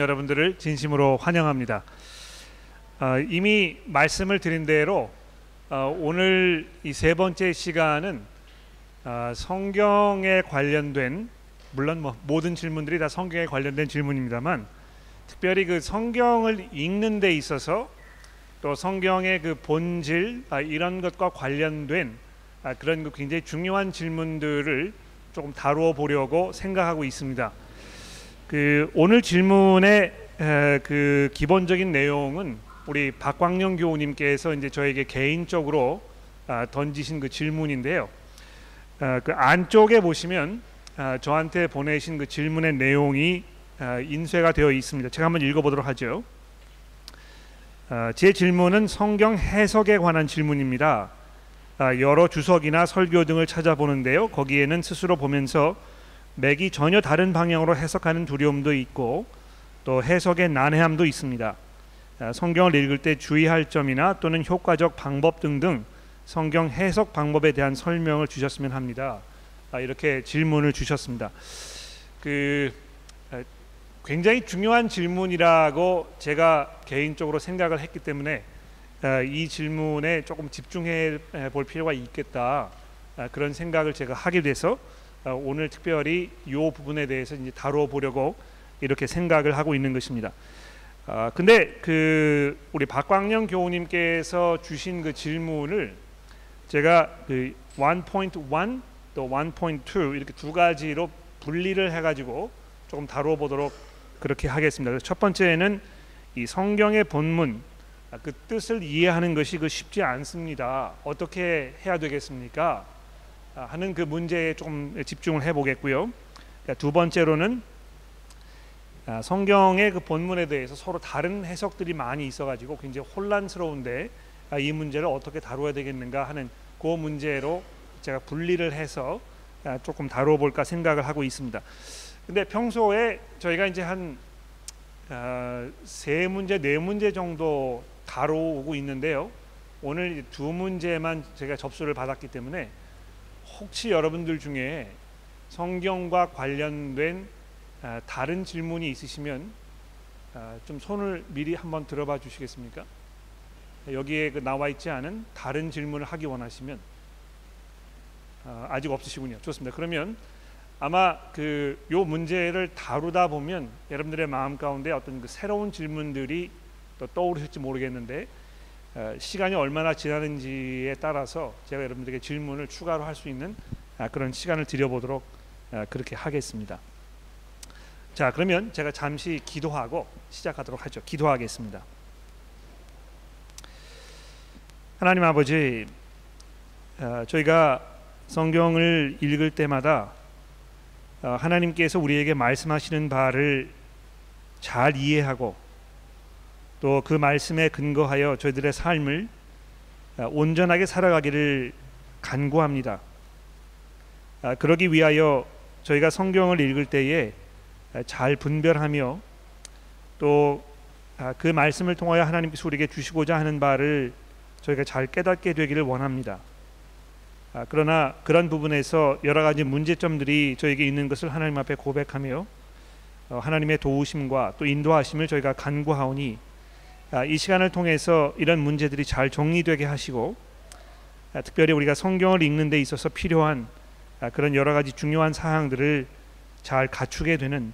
여러분들을 진심으로 환영합니다. 어, 이미 말씀을 드린 대로 어, 오늘 이 세 번째 시간은 어, 성경에 관련된 물론 뭐 모든 질문들이 다 성경에 관련된 질문입니다만 특별히 그 성경을 읽는 데 있어서 또 성경의 그 본질 아, 이런 것과 관련된 아, 그런 그 굉장히 중요한 질문들을 조금 다루어 보려고 생각하고 있습니다. 그 오늘 질문의 에, 그 기본적인 내용은 우리 박광영 교우님께서 이제 저에게 개인적으로 아, 던지신 그 질문인데요. 아, 그 안쪽에 보시면 아, 저한테 보내신 그 질문의 내용이 아, 인쇄가 되어 있습니다. 제가 한번 읽어보도록 하죠. 아, 제 질문은 성경 해석에 관한 질문입니다. 아, 여러 주석이나 설교 등을 찾아보는데요. 거기에는 스스로 보면서 맥이 전혀 다른 방향으로 해석하는 두려움도 있고 또 해석의 난해함도 있습니다. 아, 성경을 읽을 때 주의할 점이나 또는 효과적 방법 등등 성경 해석 방법에 대한 설명을 주셨으면 합니다. 아, 이렇게 질문을 주셨습니다. 그 아, 굉장히 중요한 질문이라고 제가 개인적으로 생각을 했기 때문에 아, 이 질문에 조금 집중해 볼 필요가 있겠다 아, 그런 생각을 제가 하게 돼서 아, 오늘 특별히 이 부분에 대해서 이제 다루어 보려고 이렇게 생각을 하고 있는 것입니다. 아 근데 그 우리 박광영 교우님께서 주신 그 질문을 제가 그 1.1 또 1.2 이렇게 두 가지로 분리를 해가지고 조금 다루어 보도록 그렇게 하겠습니다. 첫 번째는 이 성경의 본문 아, 그 뜻을 이해하는 것이 그 쉽지 않습니다. 어떻게 해야 되겠습니까? 아, 하는 그 문제에 조금 집중을 해보겠고요. 그러니까 두 번째로는 아, 성경의 그 본문에 대해서 서로 다른 해석들이 많이 있어가지고 굉장히 혼란스러운데 아, 이 문제를 어떻게 다루어야 되겠는가 하는 그 문제로 제가 분리를 해서 조금 다루어 볼까 생각을 하고 있습니다. 근데 평소에 저희가 이제 한세 문제 네 문제 정도 다뤄오고 있는데요. 오늘 두 문제만 제가 접수를 받았기 때문에 혹시 여러분들 중에 성경과 관련된 아, 다른 질문이 있으시면 아, 좀 손을 미리 한번 들어봐 주시겠습니까? 여기에 그 나와 있지 않은 다른 질문을 하기 원하시면 아, 아직 없으시군요. 좋습니다. 그러면 아마 그 요 문제를 다루다 보면 여러분들의 마음 가운데 어떤 그 새로운 질문들이 또 떠오르실지 모르겠는데 어, 시간이 얼마나 지나는지에 따라서 제가 여러분들에게 질문을 추가로 할 수 있는 아, 그런 시간을 드려보도록 아, 그렇게 하겠습니다. 자 그러면 제가 잠시 기도하고 시작하도록 하죠. 기도하겠습니다. 하나님 아버지, 어, 저희가 성경을 읽을 때마다 어, 하나님께서 우리에게 말씀하시는 바를 잘 이해하고 또 그 말씀에 근거하여 저희들의 삶을 어, 온전하게 살아가기를 간구합니다. 아, 그러기 위하여 저희가 성경을 읽을 때에 잘 분별하며 또그 아, 말씀을 통하여 하나님께서 우리에게 주시고자 하는 바를 저희가 잘 깨닫게 되기를 원합니다. 아, 그러나 그런 부분에서 여러 가지 문제점들이 저에게 있는 것을 하나님 앞에 고백하며 어, 하나님의 도우심과 또 인도하심을 저희가 간구하오니 아, 이 시간을 통해서 이런 문제들이 잘 정리되게 하시고 아, 특별히 우리가 성경을 읽는 데 있어서 필요한 아, 그런 여러 가지 중요한 사항들을 잘 갖추게 되는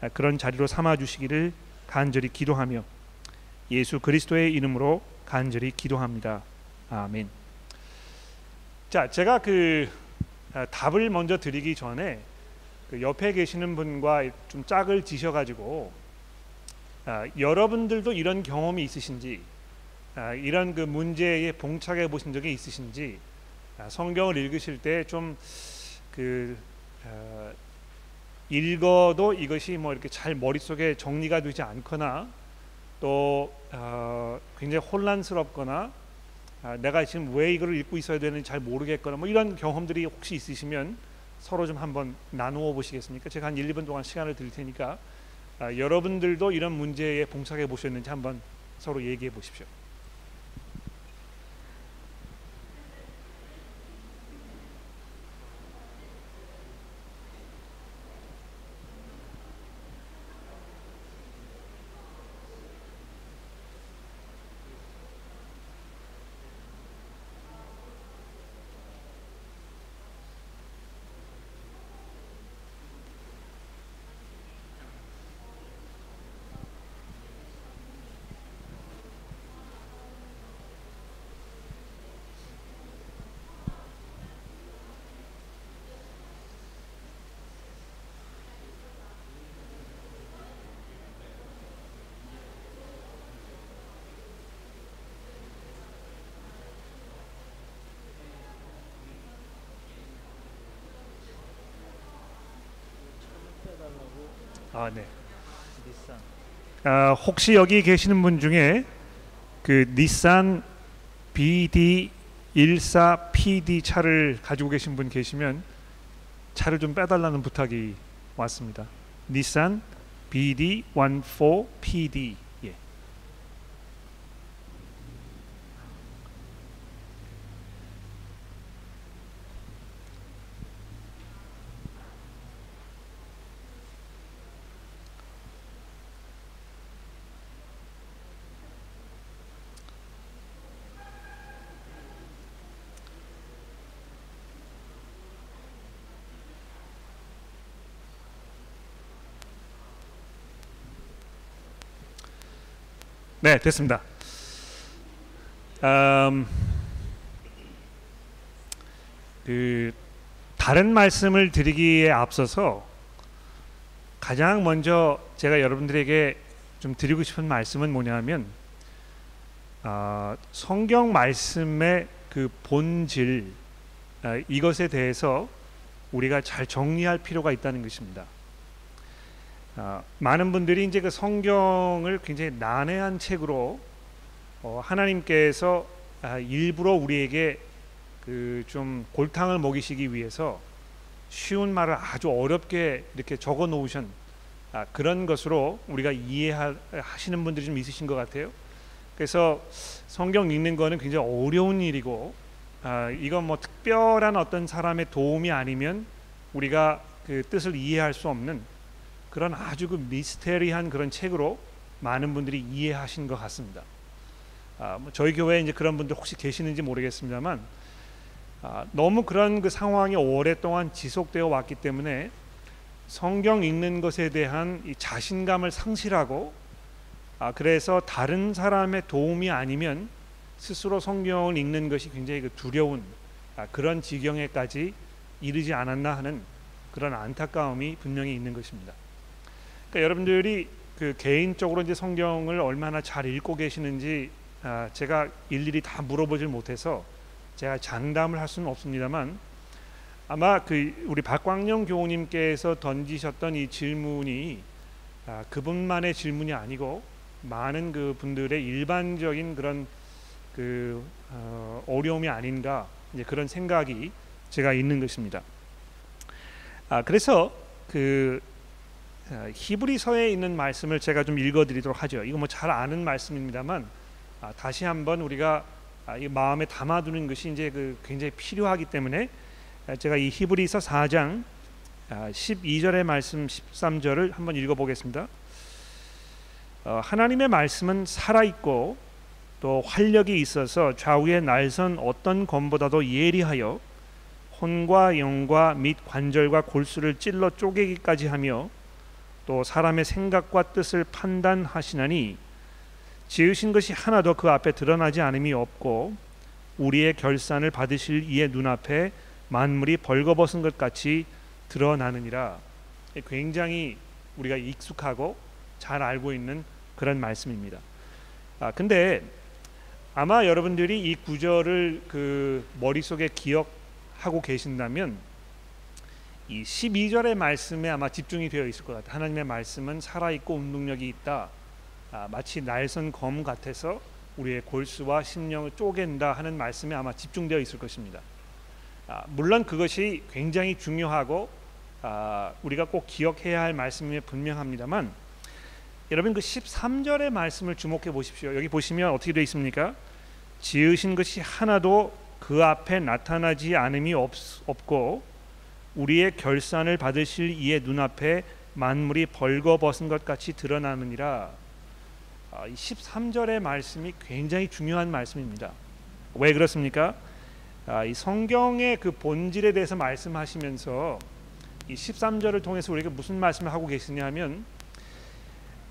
아, 그런 자리로 삼아 주시기를 간절히 기도하며 예수 그리스도의 이름으로 간절히 기도합니다. 아멘. 자, 제가 그 아, 답을 먼저 드리기 전에 그 옆에 계시는 분과 좀 짝을 지셔 가지고 아, 여러분들도 이런 경험이 있으신지 아, 이런 그 문제에 봉착해 보신 적이 있으신지 아, 성경을 읽으실 때 좀그 아, 읽어도 이것이 뭐 이렇게 잘 머릿속에 정리가 되지 않거나 또 어, 굉장히 혼란스럽거나 아, 내가 지금 왜 이걸 읽고 있어야 되는지 잘 모르겠거나 뭐 이런 경험들이 혹시 있으시면 서로 좀 한번 나누어 보시겠습니까? 제가 한 1, 2분 동안 시간을 드릴 테니까 아, 여러분들도 이런 문제에 봉착해 보셨는지 한번 서로 얘기해 보십시오. 아, 네. 아, 혹시 여기 계시는 분 중에 그 닛산 BD 14 PD 차를 가지고 계신 분 계시면 차를 좀 빼달라는 부탁이 왔습니다. 닛산 BD 14 PD 예. 네, 됐습니다. 음, 그 다른 말씀을 드리기에 앞서서 가장 먼저 제가 여러분들에게 좀 드리고 싶은 말씀은 뭐냐면 아, 성경 말씀의 그 본질 아, 이것에 대해서 우리가 잘 정리할 필요가 있다는 것입니다. 아, 많은 분들이 이제 그 성경을 굉장히 난해한 책으로 어, 하나님께서 아, 일부러 우리에게 그 좀 골탕을 먹이시기 위해서 쉬운 말을 아주 어렵게 이렇게 적어 놓으신 아, 그런 것으로 우리가 이해하시는 분들이 좀 있으신 것 같아요. 그래서 성경 읽는 거는 굉장히 어려운 일이고 아, 이건 뭐 특별한 어떤 사람의 도움이 아니면 우리가 그 뜻을 이해할 수 없는 그런 아주 그 미스테리한 그런 책으로 많은 분들이 이해하신 것 같습니다. 아, 뭐 저희 교회에 이제 그런 분들 혹시 계시는지 모르겠습니다만 아, 너무 그런 그 상황이 오랫동안 지속되어 왔기 때문에 성경 읽는 것에 대한 이 자신감을 상실하고 아, 그래서 다른 사람의 도움이 아니면 스스로 성경을 읽는 것이 굉장히 그 두려운 아, 그런 지경에까지 이르지 않았나 하는 그런 안타까움이 분명히 있는 것입니다. 그러니까 여러분들이 그 개인적으로 이제 성경을 얼마나 잘 읽고 계시는지 아, 제가 일일이 다 물어보질 못해서 제가 장담을 할 수는 없습니다만 아마 그 우리 박광영 교우님께서 던지셨던 이 질문이 아, 그분만의 질문이 아니고 많은 그 분들의 일반적인 그런 그 어, 어려움이 아닌가 이제 그런 생각이 제가 있는 것입니다. 아 그래서 그 아, 히브리서에 있는 말씀을 제가 좀 읽어드리도록 하죠. 이거 뭐 잘 아는 말씀입니다만 아, 다시 한번 우리가 아, 이 마음에 담아두는 것이 이제 그 굉장히 필요하기 때문에 아, 제가 이 히브리서 4장 아, 12절의 말씀 13절을 한번 읽어보겠습니다. 어, 하나님의 말씀은 살아 있고 또 활력이 있어서 좌우의 날선 어떤 검보다도 예리하여 혼과 영과 및 관절과 골수를 찔러 쪼개기까지 하며 또 사람의 생각과 뜻을 판단하시나니 지으신 것이 하나도 그 앞에 드러나지 않음이 없고 우리의 결산을 받으실 이의 눈앞에 만물이 벌거벗은 것 같이 드러나느니라. 굉장히 우리가 익숙하고 잘 알고 있는 그런 말씀입니다. 아 근데 아마 여러분들이 이 구절을 그 머릿속에 기억하고 계신다면 이 12절의 말씀에 아마 집중이 되어 있을 것 같아요. 하나님의 말씀은 살아 있고 운동력이 있다. 아, 마치 날선 검 같아서 우리의 골수와 심령을 쪼갠다 하는 말씀에 아마 집중되어 있을 것입니다. 아, 물론 그것이 굉장히 중요하고 아, 우리가 꼭 기억해야 할 말씀이 분명합니다만 여러분 그 13절의 말씀을 주목해 보십시오. 여기 보시면 어떻게 되어 있습니까? 지으신 것이 하나도 그 앞에 나타나지 않음이 없, 없고 우리의 결산을 받으실 이의 눈앞에 만물이 벌거벗은 것 같이 드러나느니라. 아, 이 13절의 말씀이 굉장히 중요한 말씀입니다. 왜 그렇습니까? 아, 이 성경의 그 본질에 대해서 말씀하시면서 이 13절을 통해서 우리가 무슨 말씀을 하고 계시냐면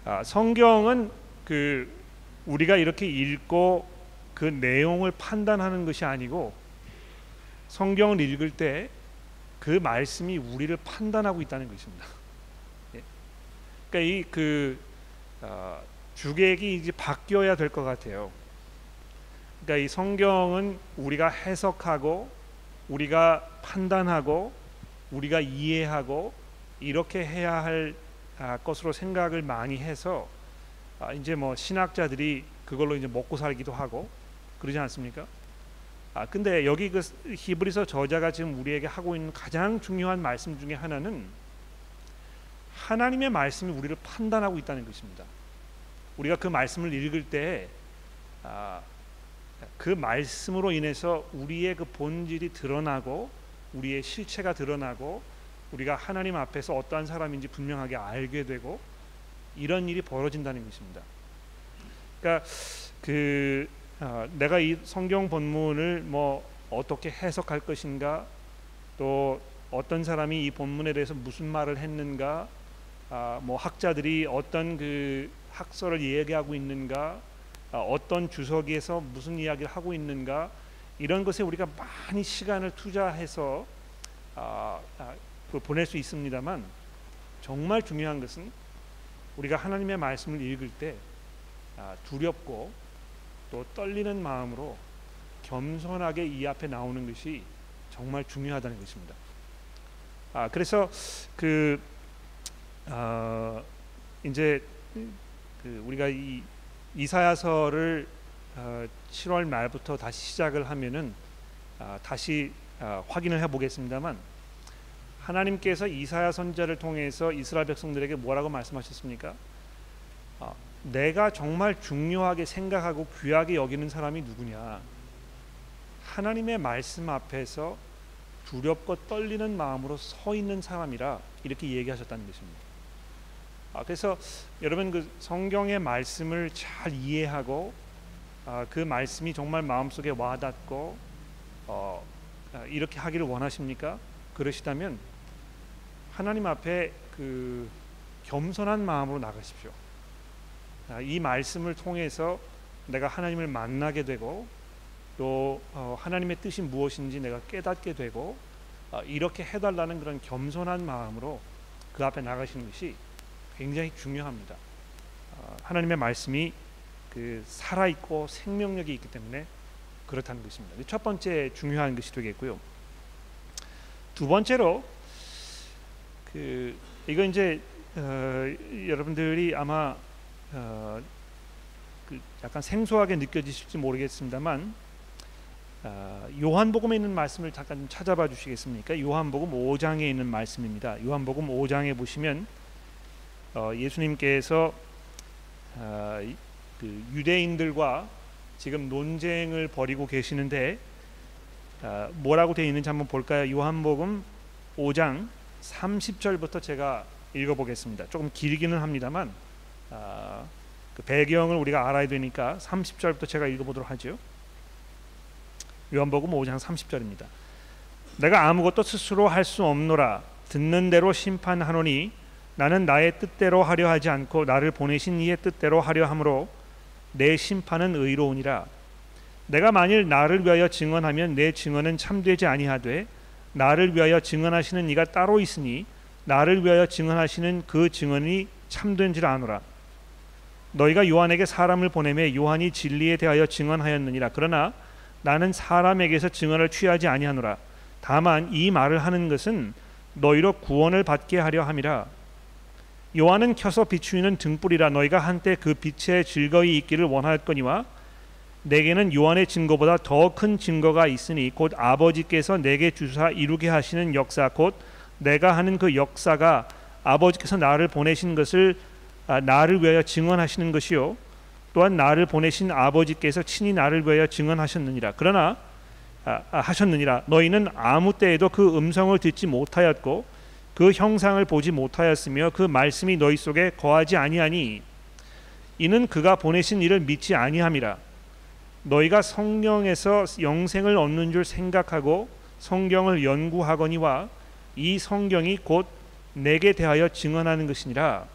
아, 성경은 그 우리가 이렇게 읽고 그 내용을 판단하는 것이 아니고 성경을 읽을 때 그 말씀이 우리를 판단하고 있다는 것입니다. 예. 그러니까 이그 어, 주객이 이제 바뀌어야 될 것 같아요. 그러니까 이 성경은 우리가 해석하고 우리가 판단하고 우리가 이해하고 이렇게 해야 할 아, 것으로 생각을 많이 해서 아, 이제 뭐 신학자들이 그걸로 이제 먹고 살기도 하고 그러지 않습니까? 아 근데 여기 그 히브리서 저자가 지금 우리에게 하고 있는 가장 중요한 말씀 중에 하나는 하나님의 말씀이 우리를 판단하고 있다는 것입니다. 우리가 그 말씀을 읽을 때 아, 그 말씀으로 인해서 우리의 그 본질이 드러나고 우리의 실체가 드러나고 우리가 하나님 앞에서 어떠한 사람인지 분명하게 알게 되고 이런 일이 벌어진다는 것입니다. 그러니까 그 어, 내가 이 성경 본문을 뭐 어떻게 해석할 것인가? 또 어떤 사람이 이 본문에 대해서 무슨 말을 했는가? 아, 뭐 학자들이 어떤 그 학설을 얘기하고 있는가? 아, 어떤 주석에서 무슨 이야기를 하고 있는가? 이런 것에 우리가 많이 시간을 투자해서 아, 아, 그 보낼 수 있습니다만 정말 중요한 것은 우리가 하나님의 말씀을 읽을 때 아, 두렵고 또 떨리는 마음으로 겸손하게 이 앞에 나오는 것이 정말 중요하다는 것입니다. 아 그래서 그 어, 이제 그 우리가 이 이사야서를 어, 7월 말부터 다시 시작을 하면은 아, 다시 아, 확인을 해보겠습니다만 하나님께서 이사야 선자를 통해서 이스라엘 백성들에게 뭐라고 말씀하셨습니까? 아, 내가 정말 중요하게 생각하고 귀하게 여기는 사람이 누구냐? 하나님의 말씀 앞에서 두렵고 떨리는 마음으로 서 있는 사람이라 이렇게 얘기하셨다는 것입니다. 아, 그래서 여러분 그 성경의 말씀을 잘 이해하고 아, 그 말씀이 정말 마음속에 와닿고 어, 아, 이렇게 하기를 원하십니까? 그러시다면 하나님 앞에 그 겸손한 마음으로 나가십시오. 아, 이 말씀을 통해서 내가 하나님을 만나게 되고 또 어, 하나님의 뜻이 무엇인지 내가 깨닫게 되고 어, 이렇게 해달라는 그런 겸손한 마음으로 그 앞에 나가시는 것이 굉장히 중요합니다. 어, 하나님의 말씀이 그 살아 있고 생명력이 있기 때문에 그렇다는 것입니다. 첫 번째 중요한 것이 되겠고요. 두 번째로 그 이거 이제 어, 여러분들이 아마 어, 그 약간 생소하게 느껴지실지 모르겠습니다만 어, 요한복음에 있는 말씀을 잠깐 좀 찾아봐 주시겠습니까? 요한복음 5장에 있는 말씀입니다. 요한복음 5장에 보시면 어, 예수님께서 어, 그 유대인들과 지금 논쟁을 벌이고 계시는데 어, 뭐라고 되어 있는지 한번 볼까요? 요한복음 5장 30절부터 제가 읽어보겠습니다. 조금 길기는 합니다만 아, 그 배경을 우리가 알아야 되니까 30절부터 제가 읽어보도록 하죠. 요한복음 5장 30절입니다. 내가 아무것도 스스로 할 수 없노라 듣는 대로 심판하노니 나는 나의 뜻대로 하려 하지 않고 나를 보내신 이의 뜻대로 하려 함으로 내 심판은 의로우니라 내가 만일 나를 위하여 증언하면 내 증언은 참되지 아니하되 나를 위하여 증언하시는 이가 따로 있으니 나를 위하여 증언하시는 그 증언이 참된 줄 아노라 너희가 요한에게 사람을 보내매 요한이 진리에 대하여 증언하였느니라. 그러나 나는 사람에게서 증언을 취하지 아니하노라. 다만 이 말을 하는 것은 너희로 구원을 받게 하려 함이라. 요한은 켜서 비추이는 등불이라 너희가 한때 그 빛에 즐거이 있기를 원하였거니와 내게는 요한의 증거보다 더 큰 증거가 있으니 곧 아버지께서 내게 주사 이루게 하시는 역사 곧 내가 하는 그 역사가 아버지께서 나를 보내신 것을 아, 나를 위하여 증언하시는 것이요. 또한 나를 보내신 아버지께서 친히 나를 위하여 증언하셨느니라. 그러나 아, 아, 하셨느니라. 너희는 아무 때에도 그 음성을 듣지 못하였고 그 형상을 보지 못하였으며 그 말씀이 너희 속에 거하지 아니하니 이는 그가 보내신 이를 믿지 아니함이라. 너희가 성령에서 영생을 얻는 줄 생각하고 성경을 연구하거니와 이 성경이 곧 내게 대하여 증언하는 것이니라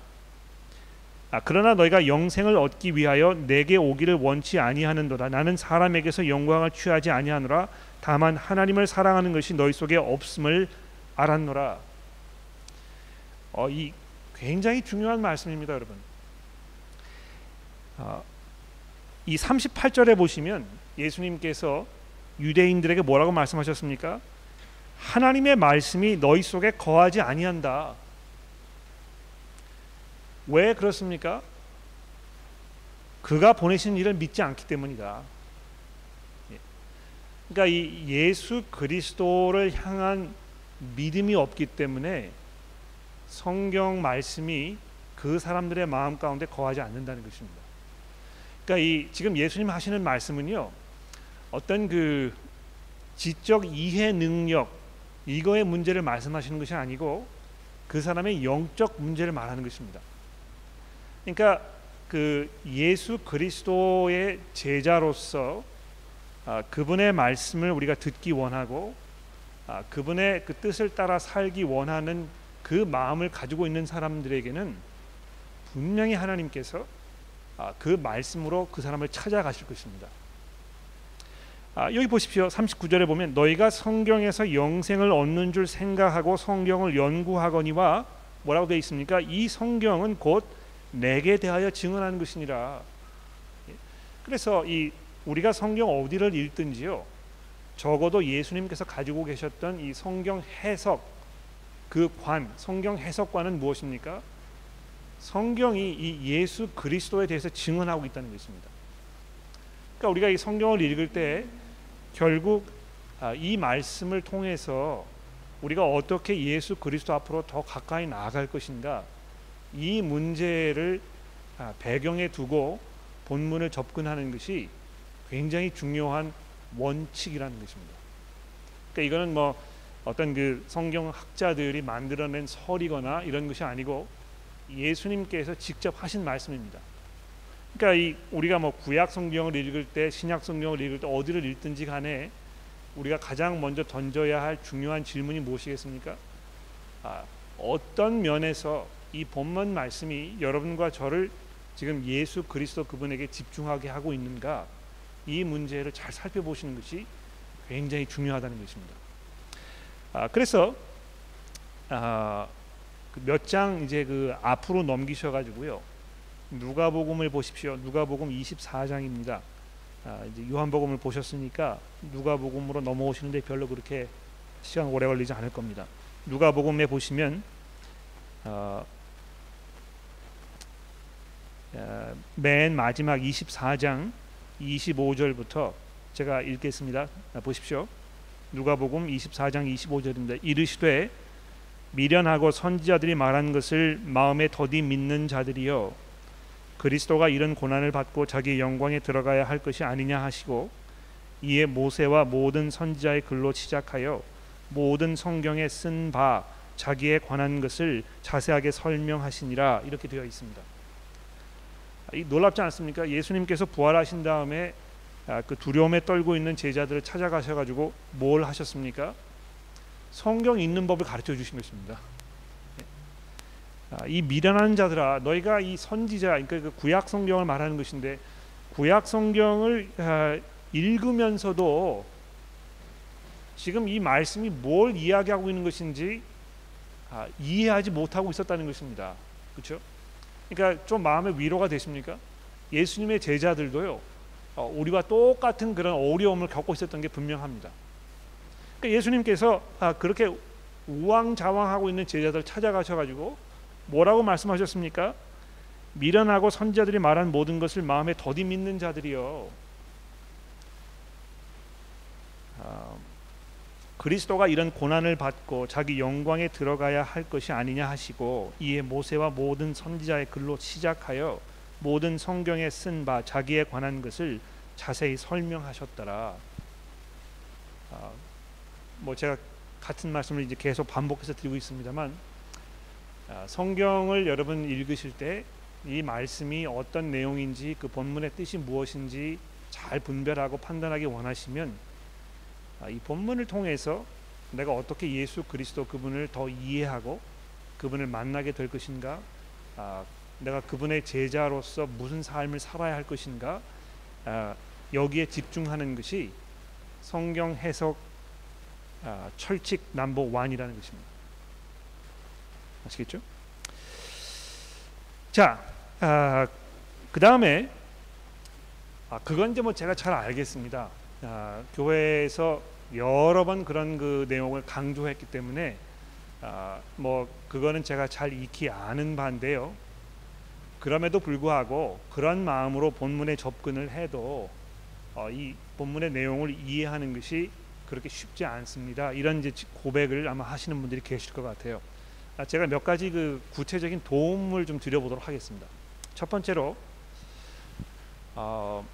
아, 그러나 너희가 영생을 얻기 위하여 내게 오기를 원치 아니하는도다. 나는 사람에게서 영광을 취하지 아니하노라. 다만 하나님을 사랑하는 것이 너희 속에 없음을 알았노라. 어, 이 굉장히 중요한 말씀입니다, 여러분. 어, 이 38절에 보시면 예수님께서 유대인들에게 뭐라고 말씀하셨습니까? 하나님의 말씀이 너희 속에 거하지 아니한다. 왜 그렇습니까? 그가 보내신 일을 믿지 않기 때문이다. 예. 그러니까 이 예수 그리스도를 향한 믿음이 없기 때문에 성경 말씀이 그 사람들의 마음 가운데 거하지 않는다는 것입니다. 그러니까 이 지금 예수님 하시는 말씀은요. 어떤 그 지적 이해 능력 이거의 문제를 말씀하시는 것이 아니고 그 사람의 영적 문제를 말하는 것입니다. 그러니까 그 예수 그리스도의 제자로서 아, 그분의 말씀을 우리가 듣기 원하고 아, 그분의 그 뜻을 따라 살기 원하는 그 마음을 가지고 있는 사람들에게는 분명히 하나님께서 아, 그 말씀으로 그 사람을 찾아가실 것입니다. 아, 여기 보십시오. 39절에 보면 너희가 성경에서 영생을 얻는 줄 생각하고 성경을 연구하거니와 뭐라고 되어 있습니까? 이 성경은 곧 내게 대하여 증언하는 것이니라. 예. 그래서 이 우리가 성경 어디를 읽든지요. 적어도 예수님께서 가지고 계셨던 이 성경 해석 그 관, 성경 해석관은 무엇입니까? 성경이 이 예수 그리스도에 대해서 증언하고 있다는 것입니다. 그러니까 우리가 이 성경을 읽을 때 결국 아, 이 말씀을 통해서 우리가 어떻게 예수 그리스도 앞으로 더 가까이 나아갈 것인가 이 문제를 아, 배경에 두고 본문을 접근하는 것이 굉장히 중요한 원칙이라는 것입니다. 그러니까 이거는 뭐 어떤 그 성경 학자들이 만들어낸 설이거나 이런 것이 아니고 예수님께서 직접 하신 말씀입니다. 그러니까 이 우리가 뭐 구약 성경을 읽을 때 신약 성경을 읽을 때 어디를 읽든지 간에 우리가 가장 먼저 던져야 할 중요한 질문이 무엇이겠습니까? 아, 어떤 면에서 이 본문 말씀이 여러분과 저를 지금 예수 그리스도 그분에게 집중하게 하고 있는가 이 문제를 잘 살펴보시는 것이 굉장히 중요하다는 것입니다. 아, 그래서 아, 그 몇장 이제 그 앞으로 넘기셔가지고요. 누가복음을 보십시오. 누가복음 24장입니다. 아, 이제 요한복음을 보셨으니까 누가복음으로 넘어오시는데 별로 그렇게 시간 오래 걸리지 않을 겁니다. 누가복음에 보시면 어, 어, 맨 마지막 24장 25절부터 제가 읽겠습니다. 보십시오. 누가복음 24장 25절입니다. 이르시되 미련하고 선지자들이 말한 것을 마음에 더디 믿는 자들이여 그리스도가 이런 고난을 받고 자기 영광에 들어가야 할 것이 아니냐 하시고 이에 모세와 모든 선지자의 글로 시작하여 모든 성경에 쓴 바 자기에 관한 것을 자세하게 설명하시니라 이렇게 되어 있습니다. 이 놀랍지 않습니까? 예수님께서 부활하신 다음에 아, 그 두려움에 떨고 있는 제자들을 찾아가셔가지고 뭘 하셨습니까? 성경 읽는 법을 가르쳐 주신 것입니다. 아, 이 미련한 자들아 너희가 이 선지자 그러니까 그 구약 성경을 말하는 것인데 구약 성경을 아, 읽으면서도 지금 이 말씀이 뭘 이야기하고 있는 것인지 아, 이해하지 못하고 있었다는 것입니다. 그렇죠? 그러니까 좀 마음의 위로가 되십니까? 예수님의 제자들도요. 어, 우리와 똑같은 그런 어려움을 겪고 있었던 게 분명합니다. 그러니까 예수님께서 그렇게 우왕좌왕하고 있는 제자들 찾아가셔가지고 뭐라고 말씀하셨습니까? 미련하고 선자들이 말한 모든 것을 마음에 더디 믿는 자들이요. 아, 그리스도가 이런 고난을 받고 자기 영광에 들어가야 할 것이 아니냐 하시고 이에 모세와 모든 선지자의 글로 시작하여 모든 성경에 쓴 바 자기에 관한 것을 자세히 설명하셨더라. 아, 뭐 제가 같은 말씀을 이제 계속 반복해서 드리고 있습니다만 아, 성경을 여러분 읽으실 때 이 말씀이 어떤 내용인지 그 본문의 뜻이 무엇인지 잘 분별하고 판단하기 원하시면 아, 이 본문을 통해서 내가 어떻게 예수 그리스도 그분을 더 이해하고 그분을 만나게 될 것인가 아, 내가 그분의 제자로서 무슨 삶을 살아야 할 것인가 여기에 집중하는 것이 성경 해석 철칙 남보 원이라는 것입니다. 아시겠죠? 자, 아, 그 다음에 아, 그건 이제 뭐 제가 잘 알겠습니다. 아, 교회에서 여러 번 그런 그 내용을 강조했기 때문에 아, 뭐 그거는 제가 잘 익히 아는 바인데요. 그럼에도 불구하고 그런 마음으로 본문에 접근을 해도 어, 이 본문의 내용을 이해하는 것이 그렇게 쉽지 않습니다. 이런 이제 고백을 아마 하시는 분들이 계실 것 같아요. 아, 제가 몇 가지 그 구체적인 도움을 좀 드려보도록 하겠습니다. 첫 번째로 어,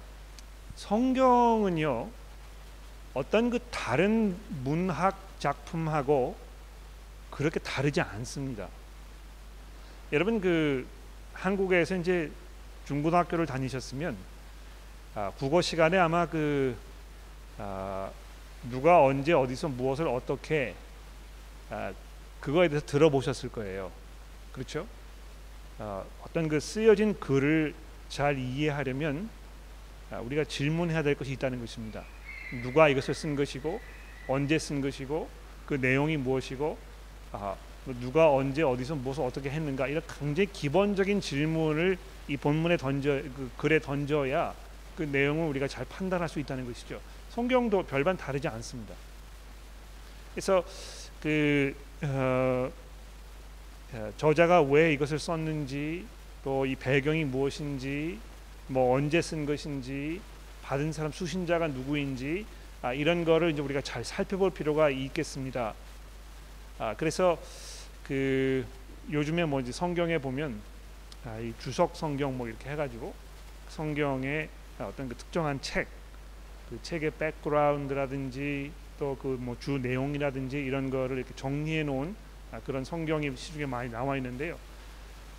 성경은요 어떤 그 다른 문학 작품하고 그렇게 다르지 않습니다. 여러분 그 한국에서 이제 중고등학교를 다니셨으면 아, 국어 시간에 아마 그 아, 누가 언제 어디서 무엇을 어떻게 아, 그거에 대해서 들어보셨을 거예요. 그렇죠? 어, 어떤 그 쓰여진 글을 잘 이해하려면 아, 우리가 질문해야 될 것이 있다는 것입니다. 누가 이것을 쓴 것이고 언제 쓴 것이고 그 내용이 무엇이고 아, 뭐 누가 언제 어디서 무엇을 어떻게 했는가 이런 굉장히 기본적인 질문을 이 본문에 던져 그 글에 던져야 그 내용을 우리가 잘 판단할 수 있다는 것이죠. 성경도 별반 다르지 않습니다. 그래서 그 어, 어, 저자가 왜 이것을 썼는지 또 이 배경이 무엇인지 뭐 언제 쓴 것인지 받은 사람 수신자가 누구인지 아, 이런 거를 이제 우리가 잘 살펴볼 필요가 있겠습니다. 아, 그래서 그 요즘에 뭐 이제 성경에 보면 아, 이 주석 성경 뭐 이렇게 해가지고 성경의 어떤 그 특정한 책, 그 책의 백그라운드라든지 또 그 뭐 주 내용이라든지 이런 거를 이렇게 정리해 놓은 아, 그런 성경이 시중에 많이 나와 있는데요.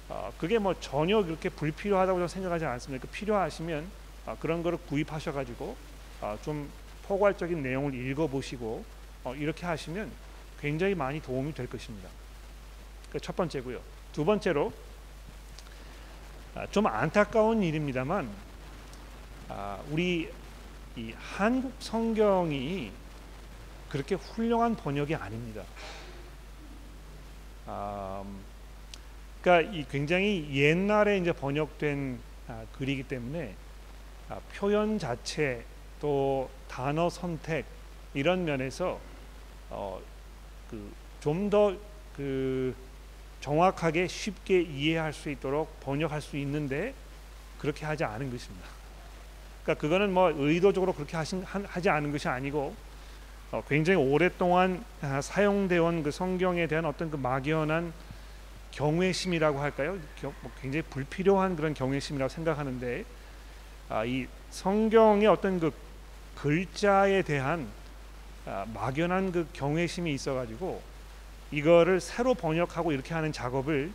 아, 그게 뭐 전혀 그렇게 불필요하다고 저는 생각하지 않습니다. 그 필요하시면 아, 그런 거를 구입하셔가지고 아, 좀 포괄적인 내용을 읽어보시고 어, 이렇게 하시면 굉장히 많이 도움이 될 것입니다. 첫 번째고요. 두 번째로 아, 좀 안타까운 일입니다만 아, 우리 이 한국 성경이 그렇게 훌륭한 번역이 아닙니다. 아, 그러니까 이 굉장히 옛날에 이제 번역된 아, 글이기 때문에 아, 표현 자체 또 단어 선택 이런 면에서 어, 그좀 더그 정확하게 쉽게 이해할 수 있도록 번역할 수 있는데 그렇게 하지 않은 것입니다. 그러니까 그거는 뭐 의도적으로 그렇게 하신, 하지 않은 것이 아니고 어, 굉장히 오랫동안 아, 사용되어 온 그 성경에 대한 어떤 그 막연한 경외심이라고 할까요? 뭐 굉장히 불필요한 그런 경외심이라고 생각하는데 아, 이 성경의 어떤 그 글자에 대한 아, 막연한 그 경외심이 있어가지고 이거를 새로 번역하고 이렇게 하는 작업을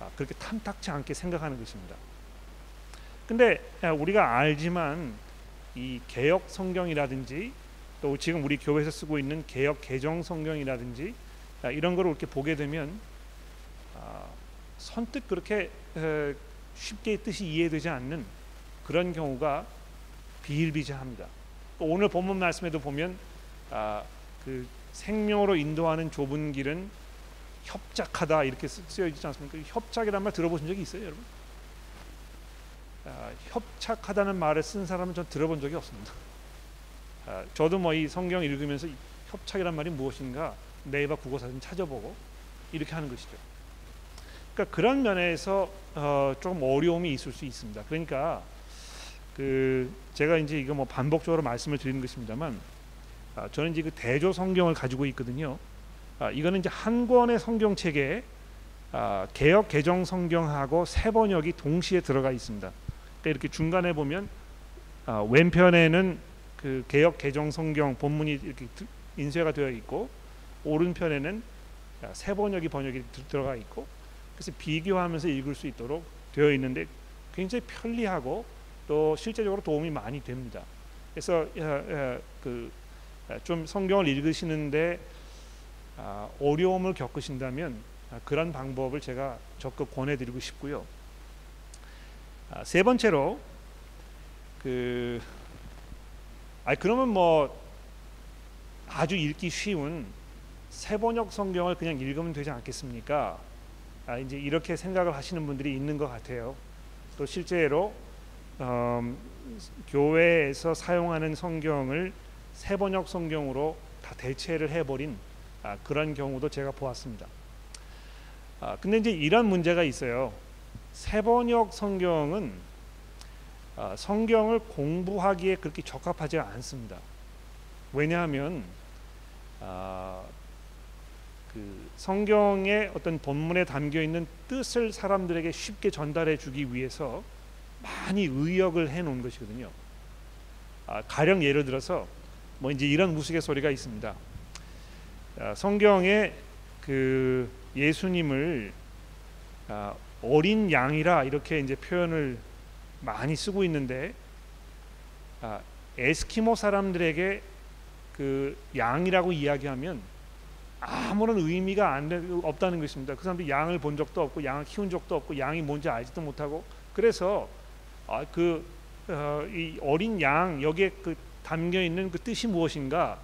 아, 그렇게 탐탁치 않게 생각하는 것입니다. 근데 우리가 알지만 이 개혁 성경이라든지 또 지금 우리 교회에서 쓰고 있는 개혁 개정 성경이라든지 아, 이런 거를 이렇게 보게 되면 아, 선뜻 그렇게 쉽게 뜻이 이해되지 않는 그런 경우가 비일비재합니다. 오늘 본문 말씀에도 보면 그 생명으로 인도하는 좁은 길은 협착하다 이렇게 쓰여 있지 않습니까? 협착이란 말 들어보신 적이 있어요, 여러분? 아, 협착하다는 말을 쓴 사람은 전 들어본 적이 없습니다. 아, 저도 뭐 이 성경 읽으면서 협착이란 말이 무엇인가 네이버 국어사전 찾아보고 이렇게 하는 것이죠. 그러니까 그런 면에서 어, 좀 어려움이 있을 수 있습니다. 그러니까 그 제가 이제 이거 뭐 반복적으로 말씀을 드리는 것입니다만 아, 저는 이제 그 대조 성경을 가지고 있거든요. 아, 이거는 이제 한 권의 성경 책에 아, 개역 개정 성경하고 세 번역이 동시에 들어가 있습니다. 그러니까 이렇게 중간에 보면 왼편에는 그 개역 개정 성경 본문이 이렇게 인쇄가 되어 있고 오른편에는 세 번역이 번역이 들어가 있고 그래서 비교하면서 읽을 수 있도록 되어 있는데 굉장히 편리하고 또 실제적으로 도움이 많이 됩니다. 그래서 그 아, 좀 성경을 읽으시는데 아, 어려움을 겪으신다면 아, 그런 방법을 제가 적극 권해드리고 싶고요. 세 번째로 그 아, 그러면 뭐 아주 읽기 쉬운 세번역 성경을 그냥 읽으면 되지 않겠습니까? 아, 이제 이렇게 생각을 하시는 분들이 있는 것 같아요. 또 실제로 음, 교회에서 사용하는 성경을 세번역 성경으로 다 대체를 해버린 아, 그런 경우도 제가 보았습니다. 아, 근데 이제 이런 문제가 있어요. 세번역 성경은 아, 성경을 공부하기에 그렇게 적합하지 않습니다. 왜냐하면 아, 그 성경의 어떤 본문에 담겨 있는 뜻을 사람들에게 쉽게 전달해 주기 위해서 많이 의역을 해 놓은 것이거든요. 아, 가령 예를 들어서 뭐 이제 이런 우스갯소리가 있습니다. 아, 성경에 그 예수님을 아, 어린 양이라 이렇게 이제 표현을 많이 쓰고 있는데 아, 에스키모 사람들에게 그 양이라고 이야기하면 아무런 의미가 안 없다는 것입니다. 그 사람들이 양을 본 적도 없고 양을 키운 적도 없고 양이 뭔지 알지도 못하고 그래서 아, 그 어, 이 어린 양 여기에 그 담겨 있는 그 뜻이 무엇인가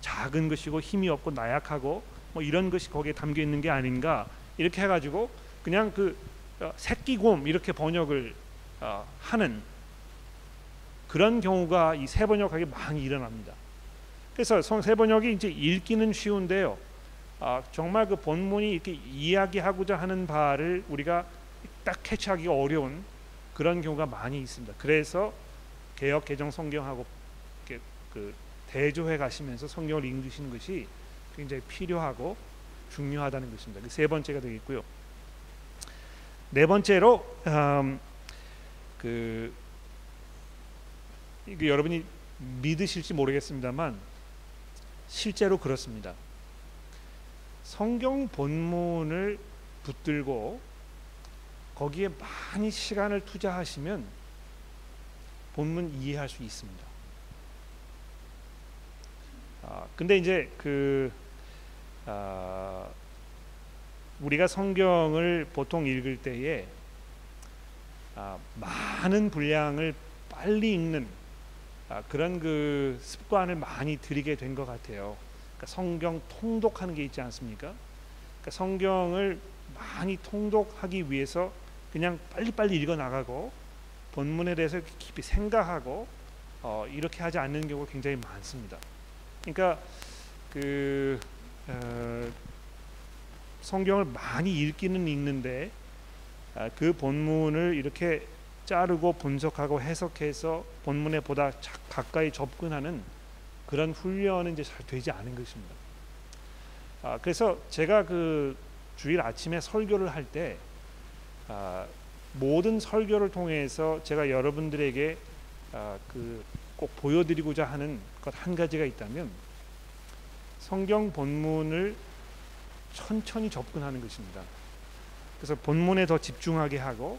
작은 것이고 힘이 없고 나약하고 뭐 이런 것이 거기에 담겨 있는 게 아닌가 이렇게 해가지고 그냥 그 어, 새끼곰 이렇게 번역을 어, 하는 그런 경우가 이 세번역하게 많이 일어납니다. 그래서 세 번역이 이제 읽기는 쉬운데요. 아, 정말 그 본문이 이렇게 이야기하고자 하는 바를 우리가 딱 캐치하기 어려운 그런 경우가 많이 있습니다. 그래서 개혁 개정 성경하고 그 대조해 가시면서 성경을 읽으시는 것이 굉장히 필요하고 중요하다는 것입니다. 그세 번째가 되겠고요. 네 번째로 음, 그 이게 여러분이 믿으실지 모르겠습니다만 실제로 그렇습니다. 성경 본문을 붙들고 거기에 많이 시간을 투자하시면 본문 이해할 수 있습니다. 아, 근데 이제 그 아, 우리가 성경을 보통 읽을 때에 아, 많은 분량을 빨리 읽는 아, 그런 그 습관을 많이 들이게 된 것 같아요. 그러니까 성경 통독하는 게 있지 않습니까? 그러니까 성경을 많이 통독하기 위해서 그냥 빨리빨리 읽어 나가고 본문에 대해서 깊이 생각하고 어, 이렇게 하지 않는 경우가 굉장히 많습니다. 그러니까 그 어, 성경을 많이 읽기는 읽는데 아, 그 본문을 이렇게 자르고 분석하고 해석해서 본문에 보다 가까이 접근하는 그런 훈련은 이제 잘 되지 않은 것입니다. 아, 그래서 제가 그 주일 아침에 설교를 할때 아, 모든 설교를 통해서 제가 여러분들에게 아, 그꼭 보여드리고자 하는 것 한 가지가 있다면 성경 본문을 천천히 접근하는 것입니다. 그래서 본문에 더 집중하게 하고